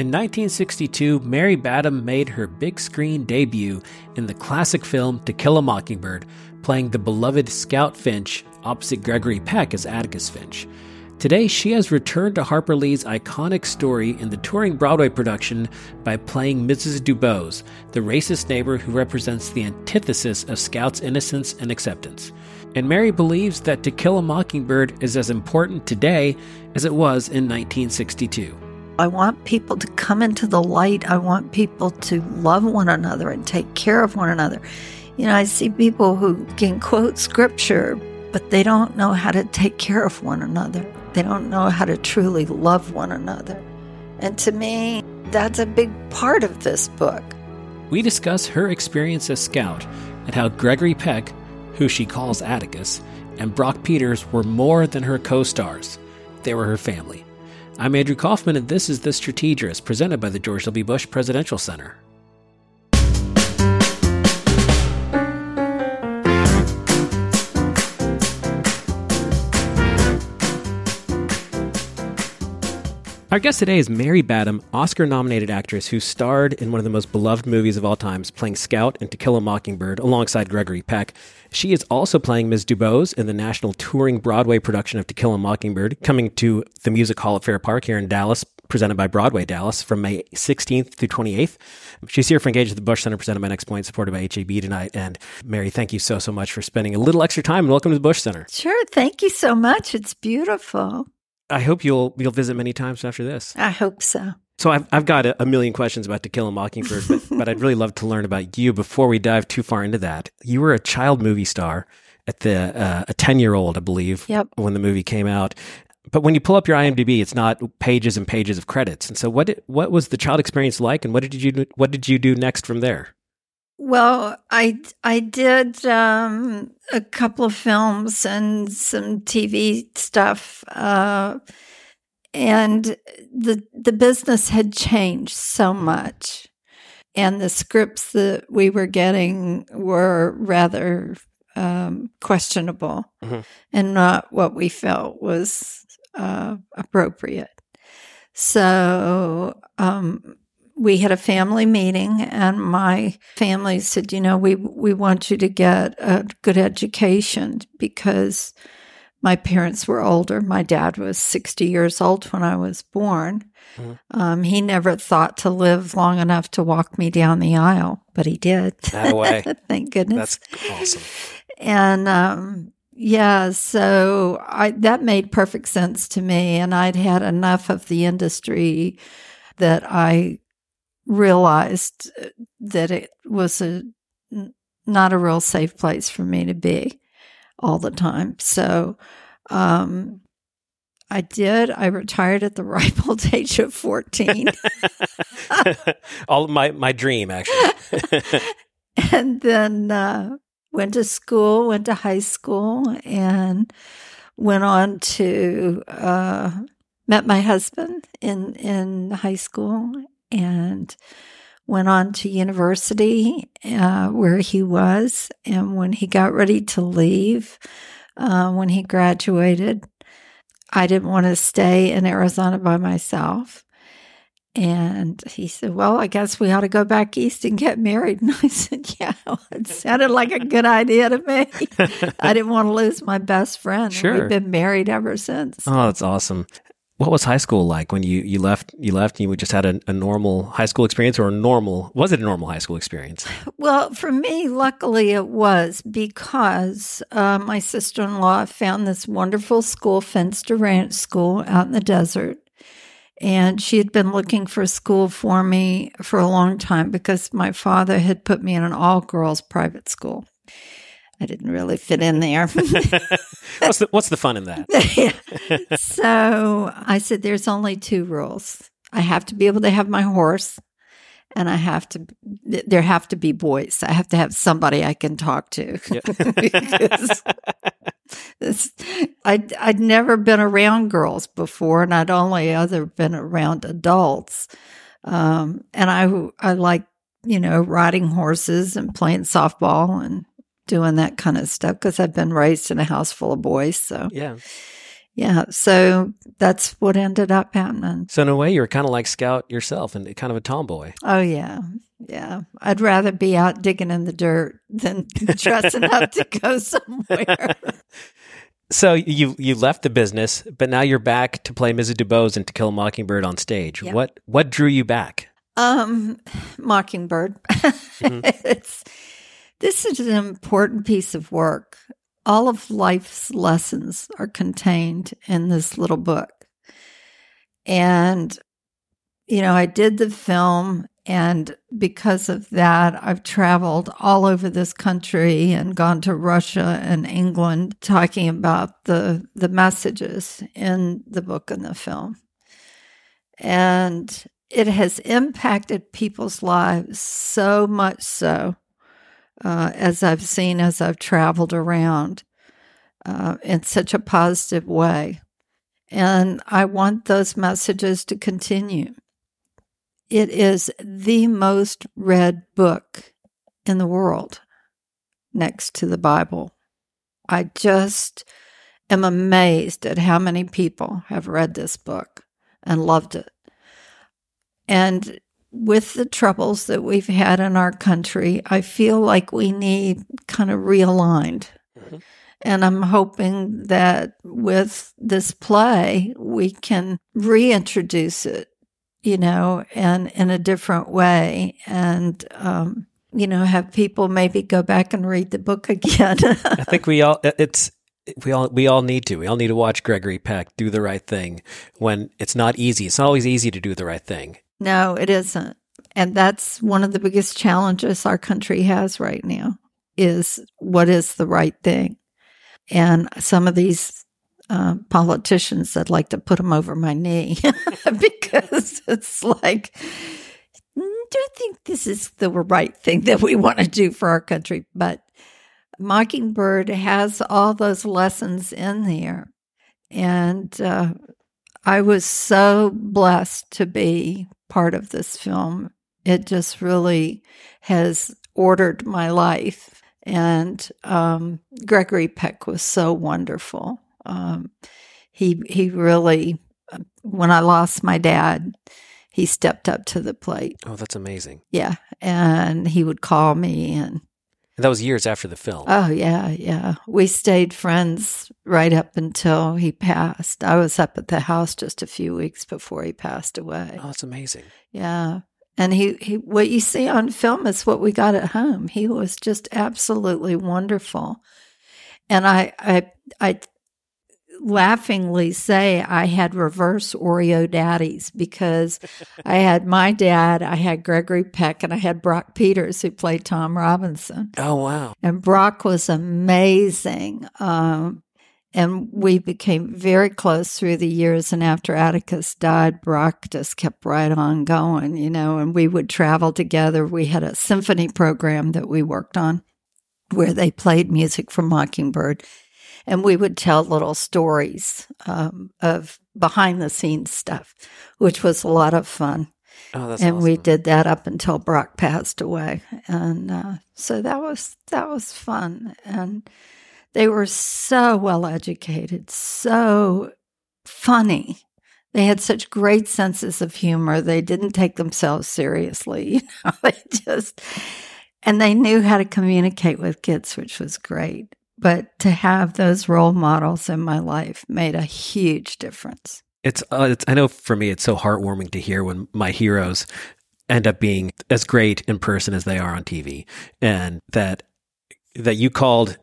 In 1962, Mary Badham made her big screen debut in the classic film To Kill a Mockingbird, playing the beloved Scout Finch opposite Gregory Peck as Atticus Finch. Today, she has returned to Harper Lee's iconic story in the touring Broadway production by playing Mrs. Dubose, the racist neighbor who represents the antithesis of Scout's innocence and acceptance. And Mary believes that To Kill a Mockingbird is as important today as it was in 1962. I want people to come into the light. I want people to love one another and take care of one another. You know, I see people who can quote scripture, but they don't know how to take care of one another. They don't know how to truly love one another. And to me, that's a big part of this book. We discuss her experience as Scout and how Gregory Peck, who she calls Atticus, and Brock Peters were more than her co stars. They were her family. I'm Andrew Kaufman, and this is The Strategerist, presented by the George W. Bush Presidential Center. Our guest today is Mary Badham, Oscar nominated actress who starred in one of the most beloved movies of all times, playing Scout in To Kill a Mockingbird alongside Gregory Peck. She is also playing Ms. Dubose in the national touring Broadway production of To Kill a Mockingbird, coming to the Music Hall at Fair Park here in Dallas, presented by Broadway Dallas from May 16th through 28th. She's here for Engage at the Bush Center, presented by NexPoint, supported by HEB tonight. And Mary, thank you so, so much for spending a little extra time and welcome to the Bush Center. Sure. Thank you so much. It's beautiful. I hope you'll you'll visit many times after this. I hope so. So I've I've got a, a million questions about To Kill a Mockingbird, but, but I'd really love to learn about you before we dive too far into that. You were a child movie star at the uh, a ten year old, I believe, Yep. when the movie came out. But when you pull up your IMDb, it's not pages and pages of credits. And so, what did, what was the child experience like, and what did you do, what did you do next from there? Well, I I did um, a couple of films and some TV stuff, uh, and the the business had changed so much, and the scripts that we were getting were rather um, questionable Mhm. and not what we felt was uh, appropriate. So um, we had a family meeting, and my family said, "You know, we we want you to get a good education because my parents were older. My dad was sixty years old when I was born. Mhm. Um, he never thought to live long enough to walk me down the aisle, but he did. That way. Thank goodness. That's awesome. And um, yeah, so I that made perfect sense to me, and I'd had enough of the industry that I realized that it was a not a real safe place for me to be all the time. So um, I did. I retired at the ripe old age of fourteen. All my my dream, actually. and then uh, went to school, went to high school, and went on to uh, met my husband in in high school, and went on to university uh, where he was. And when he got ready to leave, uh, when he graduated, I didn't want to stay in Arizona by myself. And he said, Well, I guess we ought to go back east and get married. And I said, Yeah, well, it sounded like a good idea to me. I didn't want to lose my best friend. Sure. We've been married ever since. Oh, that's awesome. What was high school like when you, you left? You left and you just had a, a normal high school experience, or a normal? Was it a normal high school experience? Well, for me, luckily it was because uh, my sister in law found this wonderful school, Fenster Ranch School, out in the desert. And she had been looking for a school for me for a long time because my father had put me in an all girls private school. I didn't really fit in there. what's the What's the fun in that? so I said, There's only two rules. I have to be able to have my horse, and I have to, there have to be boys. I have to have somebody I can talk to. this, I'd, I'd never been around girls before, and I'd only other been around adults. Um, and I, I like, you know, riding horses and playing softball and doing that kind of stuff because I've been raised in a house full of boys. So, Yeah. yeah, so that's what ended up happening. So in a way, you were kind of like Scout yourself, and kind of a tomboy. Oh yeah, yeah. I'd rather be out digging in the dirt than dressing up to go somewhere. So you you left the business, but now you're back to play Mrs. Dubose and To Kill a Mockingbird on stage. Yeah. What what drew you back? Um, Mockingbird. it's this is an important piece of work. All of life's lessons are contained in this little book. And you know, I did the film and because of that, I've traveled all over this country and gone to Russia and England talking about the the messages in the book and the film. And it has impacted people's lives so much so uh, as I've seen as I've traveled around uh, in such a positive way. And I want those messages to continue. It is the most read book in the world next to the Bible. I just am amazed at how many people have read this book and loved it. And with the troubles that we've had in our country, I feel like we need kind of realigned. Mm-hmm. And I'm hoping that with this play, we can reintroduce it, you know, and in a different way. And, um, you know, have people maybe go back and read the book again. I think we all, it's, we all we all need to. We all need to watch Gregory Peck do the right thing when it's not easy. It's not always easy to do the right thing. No, it isn't. And that's one of the biggest challenges our country has right now is what is the right thing. And some of these uh, politicians, I'd like to put them over my knee because it's like, mm, do think this is the right thing that we want to do for our country? But Mockingbird has all those lessons in there. And uh, I was so blessed to be part of this film. It just really has ordered my life. And um, Gregory Peck was so wonderful. Um, he he really, when I lost my dad, he stepped up to the plate. Oh, that's amazing. Yeah, and he would call me and and that was years after the film. Oh, yeah, yeah. We stayed friends right up until he passed. I was up at the house just a few weeks before he passed away. Oh, that's amazing. Yeah. And he, he what you see on film is what we got at home. He was just absolutely wonderful. And I I I laughingly say I had reverse Oreo daddies because I had my dad, I had Gregory Peck, and I had Brock Peters who played Tom Robinson. Oh, wow. And Brock was amazing. Um, and we became very close through the years. And after Atticus died, Brock just kept right on going, you know, and we would travel together. We had a symphony program that we worked on where they played music from Mockingbird and we would tell little stories um, of behind the scenes stuff, which was a lot of fun. Oh, and awesome. we did that up until Brock passed away, and uh, so that was that was fun. And they were so well educated, so funny. They had such great senses of humor. They didn't take themselves seriously. You know, they just and they knew how to communicate with kids, which was great but to have those role models in my life made a huge difference. It's, uh, it's, I know for me, it's so heartwarming to hear when my heroes end up being as great in person as they are on TV, and that that you called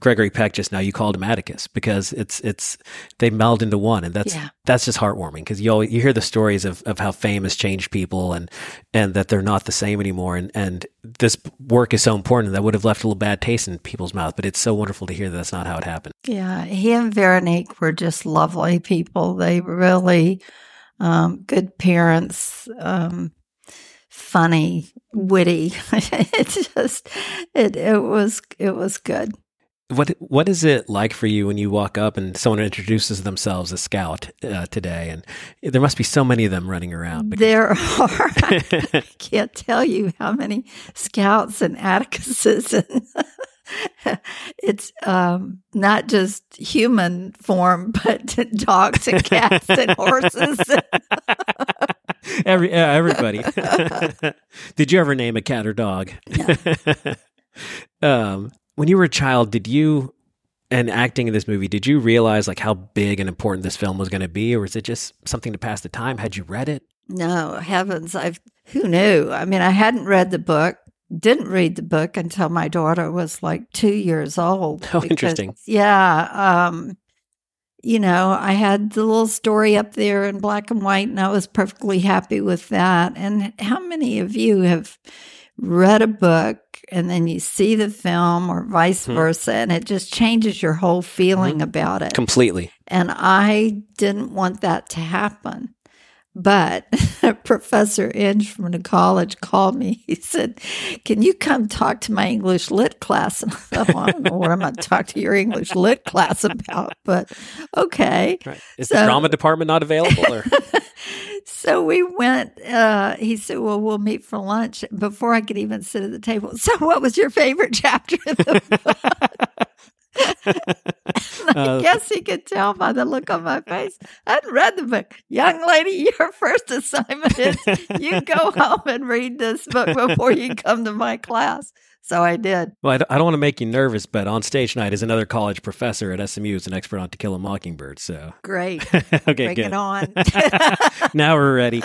Gregory Peck just now, you called him Atticus because it's it's they meld into one, and that's yeah. that's just heartwarming because you always, you hear the stories of, of how fame has changed people and and that they're not the same anymore, and and this work is so important that would have left a little bad taste in people's mouth, but it's so wonderful to hear that that's not how it happened. Yeah, he and Veronique were just lovely people. They really um, good parents. Um, funny, witty. it just it it was it was good. What what is it like for you when you walk up and someone introduces themselves as Scout uh, today? And there must be so many of them running around. Because- there are. I can't tell you how many Scouts and Atticuses and it's um, not just human form, but dogs and cats and horses. Every yeah, everybody. did you ever name a cat or dog? um, when you were a child, did you and acting in this movie, did you realize like how big and important this film was going to be, or was it just something to pass the time? Had you read it? No, heavens, I've who knew? I mean, I hadn't read the book. Didn't read the book until my daughter was like two years old. Oh, interesting. Yeah. Um, you know, I had the little story up there in black and white, and I was perfectly happy with that. And how many of you have read a book and then you see the film or vice Hmm. versa, and it just changes your whole feeling Mhm. about it? Completely. And I didn't want that to happen. But Professor Inge from the college called me. He said, Can you come talk to my English lit class? And I thought, well, I don't know what I'm going to talk to your English lit class about, but okay. Right. Is So- the drama department not available? Or so we went. Uh, he said, "Well, we'll meet for lunch." Before I could even sit at the table, so what was your favorite chapter of the book? I Uh, guess he could tell by the look on my face. I hadn't read the book. Young lady, your first assignment is you go home and read this book before you come to my class. So I did. well, I don't, I don't want to make you nervous, but on stage tonight is another college professor at SMU who's an expert on To Kill a Mockingbird. So Great. okay, Bring good. it on. now we're ready.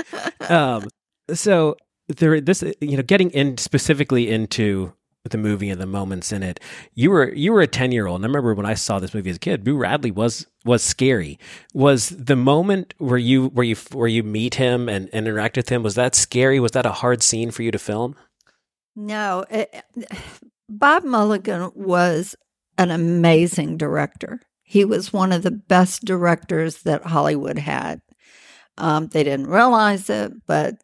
Um, so there, this you know, getting in specifically into the movie and the moments in it. You were you were a ten year old, and I remember when I saw this movie as a kid. Boo Radley was was scary. Was the moment where you where you where you meet him and, and interact with him was that scary? Was that a hard scene for you to film? No, it, Bob Mulligan was an amazing director. He was one of the best directors that Hollywood had. Um, they didn't realize it, but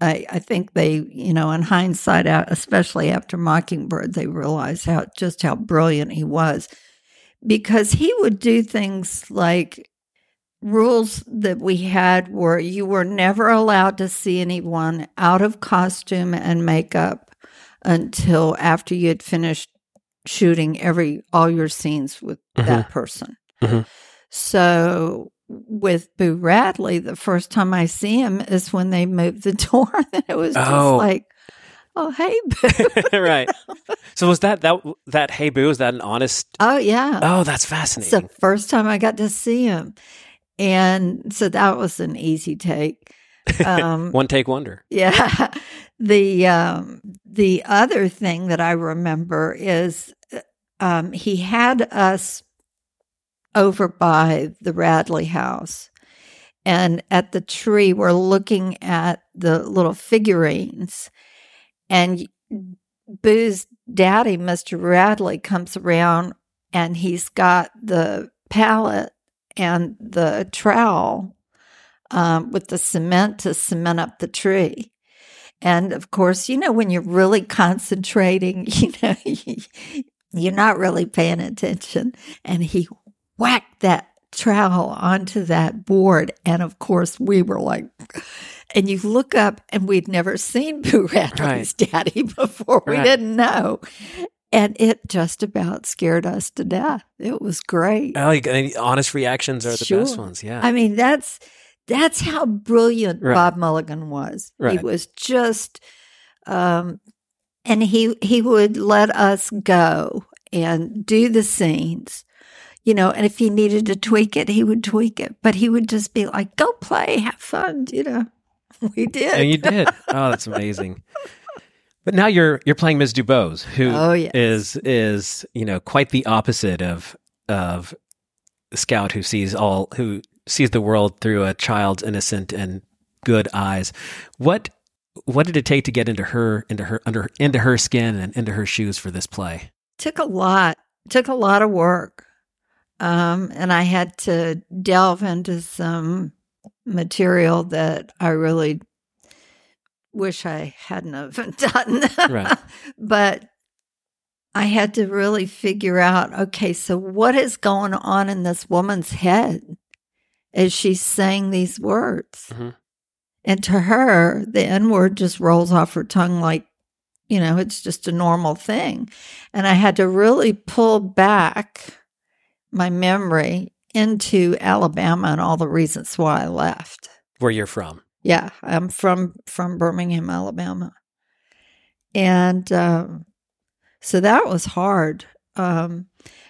I, I think they, you know, in hindsight, out especially after Mockingbird, they realized how just how brilliant he was, because he would do things like rules that we had were you were never allowed to see anyone out of costume and makeup until after you had finished shooting every all your scenes with that person. Mhm. So with Boo Radley, the first time I see him is when they moved the door. and it was just Oh. like, oh hey Boo. right. So was that that that Hey Boo? Was that an honest? oh yeah. Oh, that's fascinating. It's the first time I got to see him. And so that was an easy take. Um, One take wonder. Yeah. The um the other thing that I remember is uh, um he had us over by the Radley house. And at the tree we're looking at the little figurines and Boo's daddy, Mr. Radley, comes around and he's got the pallet and the trowel um, with the cement to cement up the tree. And of course, you know, when you're really concentrating, you know, you're not really paying attention. And he whacked that trowel onto that board. And of course, we were like, and you look up and we'd never seen Boo Radley's daddy before. We didn't know. And it just about scared us to death. It was great. Like honest reactions are the best ones. Yeah. I mean, that's that's how brilliant Right. Bob Mulligan was. He was just um and he he would let us go and do the scenes. You know, and if he needed to tweak it, he would tweak it. But he would just be like, "Go play, have fun," you know. We did. and you did. Oh, that's amazing. But now you're you're playing Ms. Dubose, who Oh, yes. is is you know quite the opposite of of Scout, who sees all who sees the world through a child's innocent and good eyes. What what did it take to get into her into her under into her skin and into her shoes for this play? took a lot took a lot of work um, and i had to delve into some material that i really wish i hadn't have done Right. but i had to really figure out okay so what is going on in this woman's head as she's saying these words Mhm. and to her the n word just rolls off her tongue like You know, it's just a normal thing. And I had to really pull back my memory into Alabama and all the reasons why I left. Where you're from? Yeah, I'm from from Birmingham, Alabama, and um, so that was hard. Um,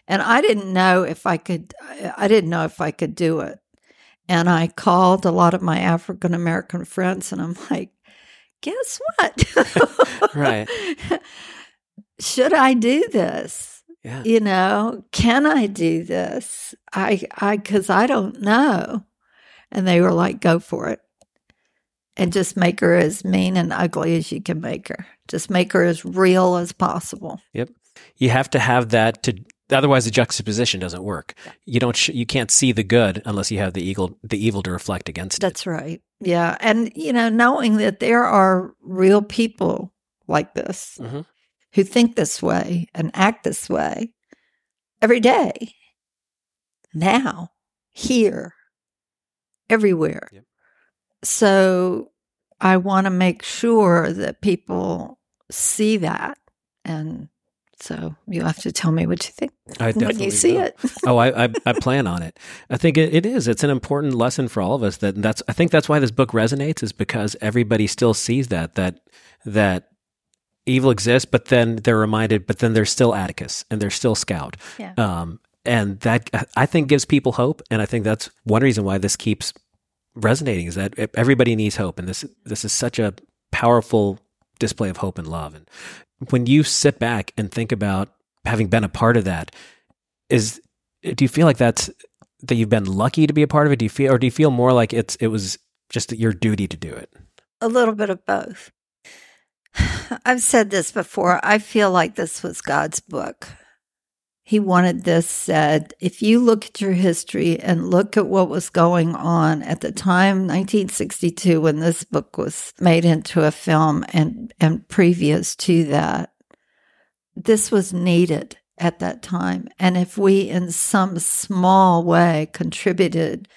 and I didn't know if I could. I didn't know if I could do it. And I called a lot of my African American friends, and I'm like, "Guess what? right? Should I do this?" Yeah. You know, can I do this? I, I, cause I don't know. And they were like, go for it. And just make her as mean and ugly as you can make her. Just make her as real as possible. Yep. You have to have that to, otherwise the juxtaposition doesn't work. You don't, sh- you can't see the good unless you have the evil, the evil to reflect against That's it. right. Yeah. And, you know, knowing that there are real people like this. Mm-hmm who think this way and act this way every day, now, here, everywhere. Yep. So I want to make sure that people see that. And so you have to tell me what you think I when you see will. it. oh, I, I, I plan on it. I think it, it is. It's an important lesson for all of us. That that's. I think that's why this book resonates is because everybody still sees that that that evil exists, but then they're reminded, but then there's still Atticus and there's still Scout. Yeah. Um, and that I think gives people hope. And I think that's one reason why this keeps resonating is that everybody needs hope. And this, this is such a powerful display of hope and love. And when you sit back and think about having been a part of that, is, do you feel like that's, that you've been lucky to be a part of it? Do you feel, or do you feel more like it's, it was just your duty to do it? A little bit of both. I've said this before. I feel like this was God's book. He wanted this said. If you look at your history and look at what was going on at the time, 1962, when this book was made into a film, and, and previous to that, this was needed at that time. And if we, in some small way, contributed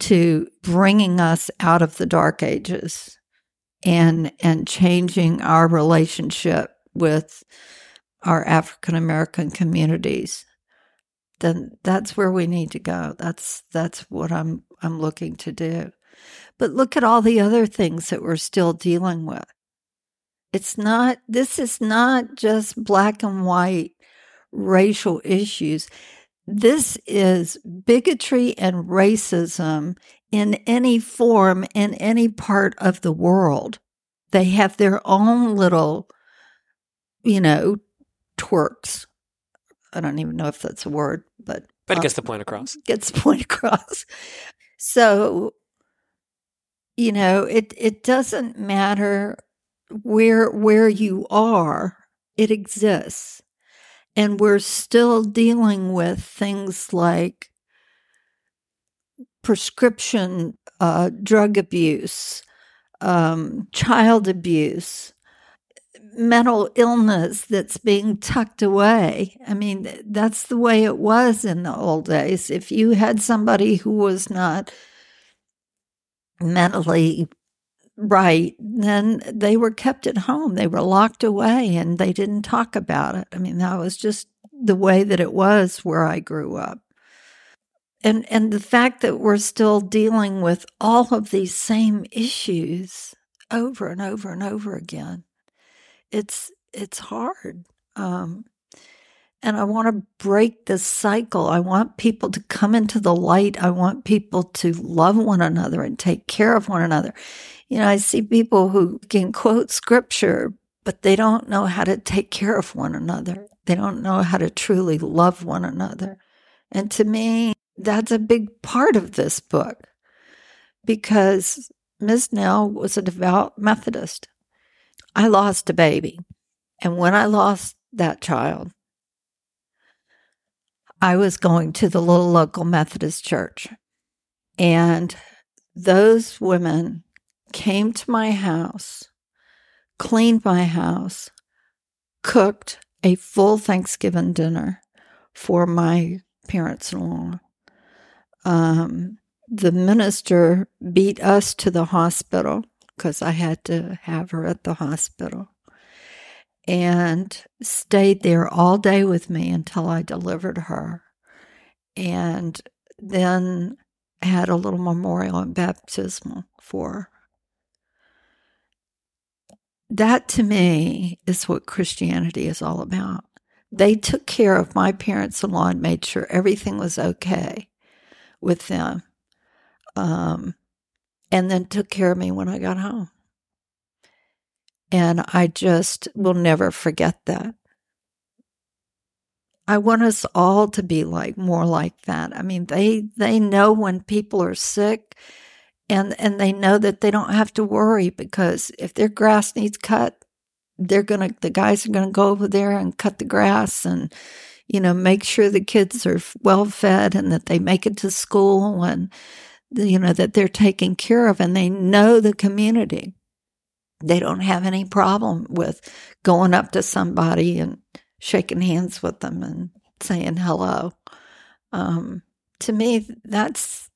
to bringing us out of the dark ages, and and changing our relationship with our African American communities, then that's where we need to go. That's that's what I'm I'm looking to do. But look at all the other things that we're still dealing with. It's not this is not just black and white racial issues. This is bigotry and racism in any form in any part of the world. They have their own little, you know, twerks. I don't even know if that's a word, but but it gets uh, the point across. Gets the point across. So, you know, it it doesn't matter where where you are. It exists. And we're still dealing with things like prescription uh, drug abuse, um, child abuse, mental illness that's being tucked away. I mean, that's the way it was in the old days. If you had somebody who was not mentally right, then they were kept at home. They were locked away and they didn't talk about it. I mean, that was just the way that it was where I grew up and and the fact that we're still dealing with all of these same issues over and over and over again it's it's hard. Um, and i want to break this cycle. I want people to come into the light. I want people to love one another and take care of one another. You know i see people who can quote scripture but they don't know how to take care of one another. They don't know how to truly love one another. And to me that's a big part of this book because Ms. Nelle was a devout Methodist. I lost a baby. And when I lost that child, I was going to the little local Methodist church. And those women came to my house, cleaned my house, cooked a full Thanksgiving dinner for my parents in law um, the minister beat us to the hospital because I had to have her at the hospital. and stayed there all day with me until I delivered her. And then had a little memorial and baptismal for her. That to me is what Christianity is all about. They took care of my parents in law and made sure everything was okay with them. Um, and then took care of me when I got home. And I just will never forget that. I want us all to be like more like that. I mean, they they know when people are sick and and they know that they don't have to worry because if their grass needs cut, they're going to the guys are going to go over there and cut the grass and you know, make sure the kids are well fed and that they make it to school and you know that they're taken care of and they know the community. They don't have any problem with going up to somebody and shaking hands with them and saying hello. Um, to me, that's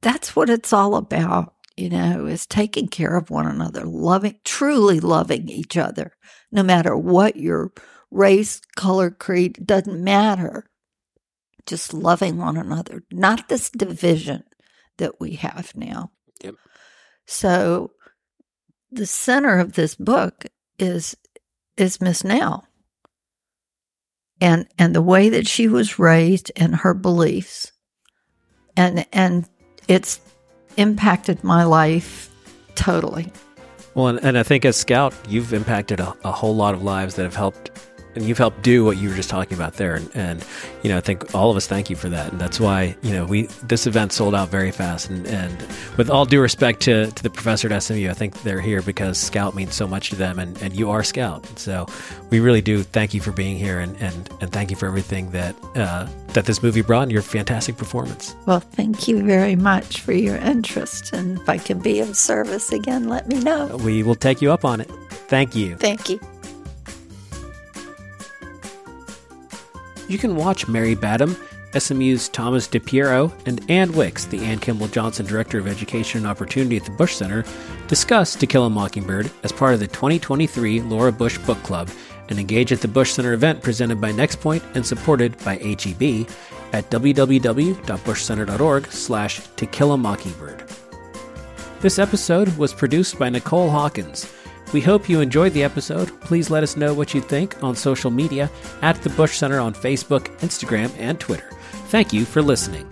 that's what it's all about. You know, is taking care of one another, loving, truly loving each other, no matter what your race, color, creed, doesn't matter. Just loving one another, not this division that we have now. Yep. So the center of this book is is Miss Nelle and and the way that she was raised and her beliefs and and it's impacted my life totally well and, and i think as scout you've impacted a, a whole lot of lives that have helped and you've helped do what you were just talking about there. And, and, you know, I think all of us thank you for that. And that's why, you know, we, this event sold out very fast. And, and with all due respect to, to the professor at SMU, I think they're here because Scout means so much to them and, and you are Scout. So we really do thank you for being here and, and, and thank you for everything that, uh, that this movie brought and your fantastic performance. Well, thank you very much for your interest. And if I can be of service again, let me know. We will take you up on it. Thank you. Thank you. You can watch Mary Badham, SMU's Thomas DiPiero, and Anne Wicks, the Ann Kimball Johnson Director of Education and Opportunity at the Bush Center, discuss To Kill a Mockingbird as part of the 2023 Laura Bush Book Club and engage at the Bush Center event presented by NexPoint and supported by HEB at www.bushcenter.org slash To Kill a Mockingbird. This episode was produced by Nicole Hawkins. We hope you enjoyed the episode. Please let us know what you think on social media at the Bush Center on Facebook, Instagram, and Twitter. Thank you for listening.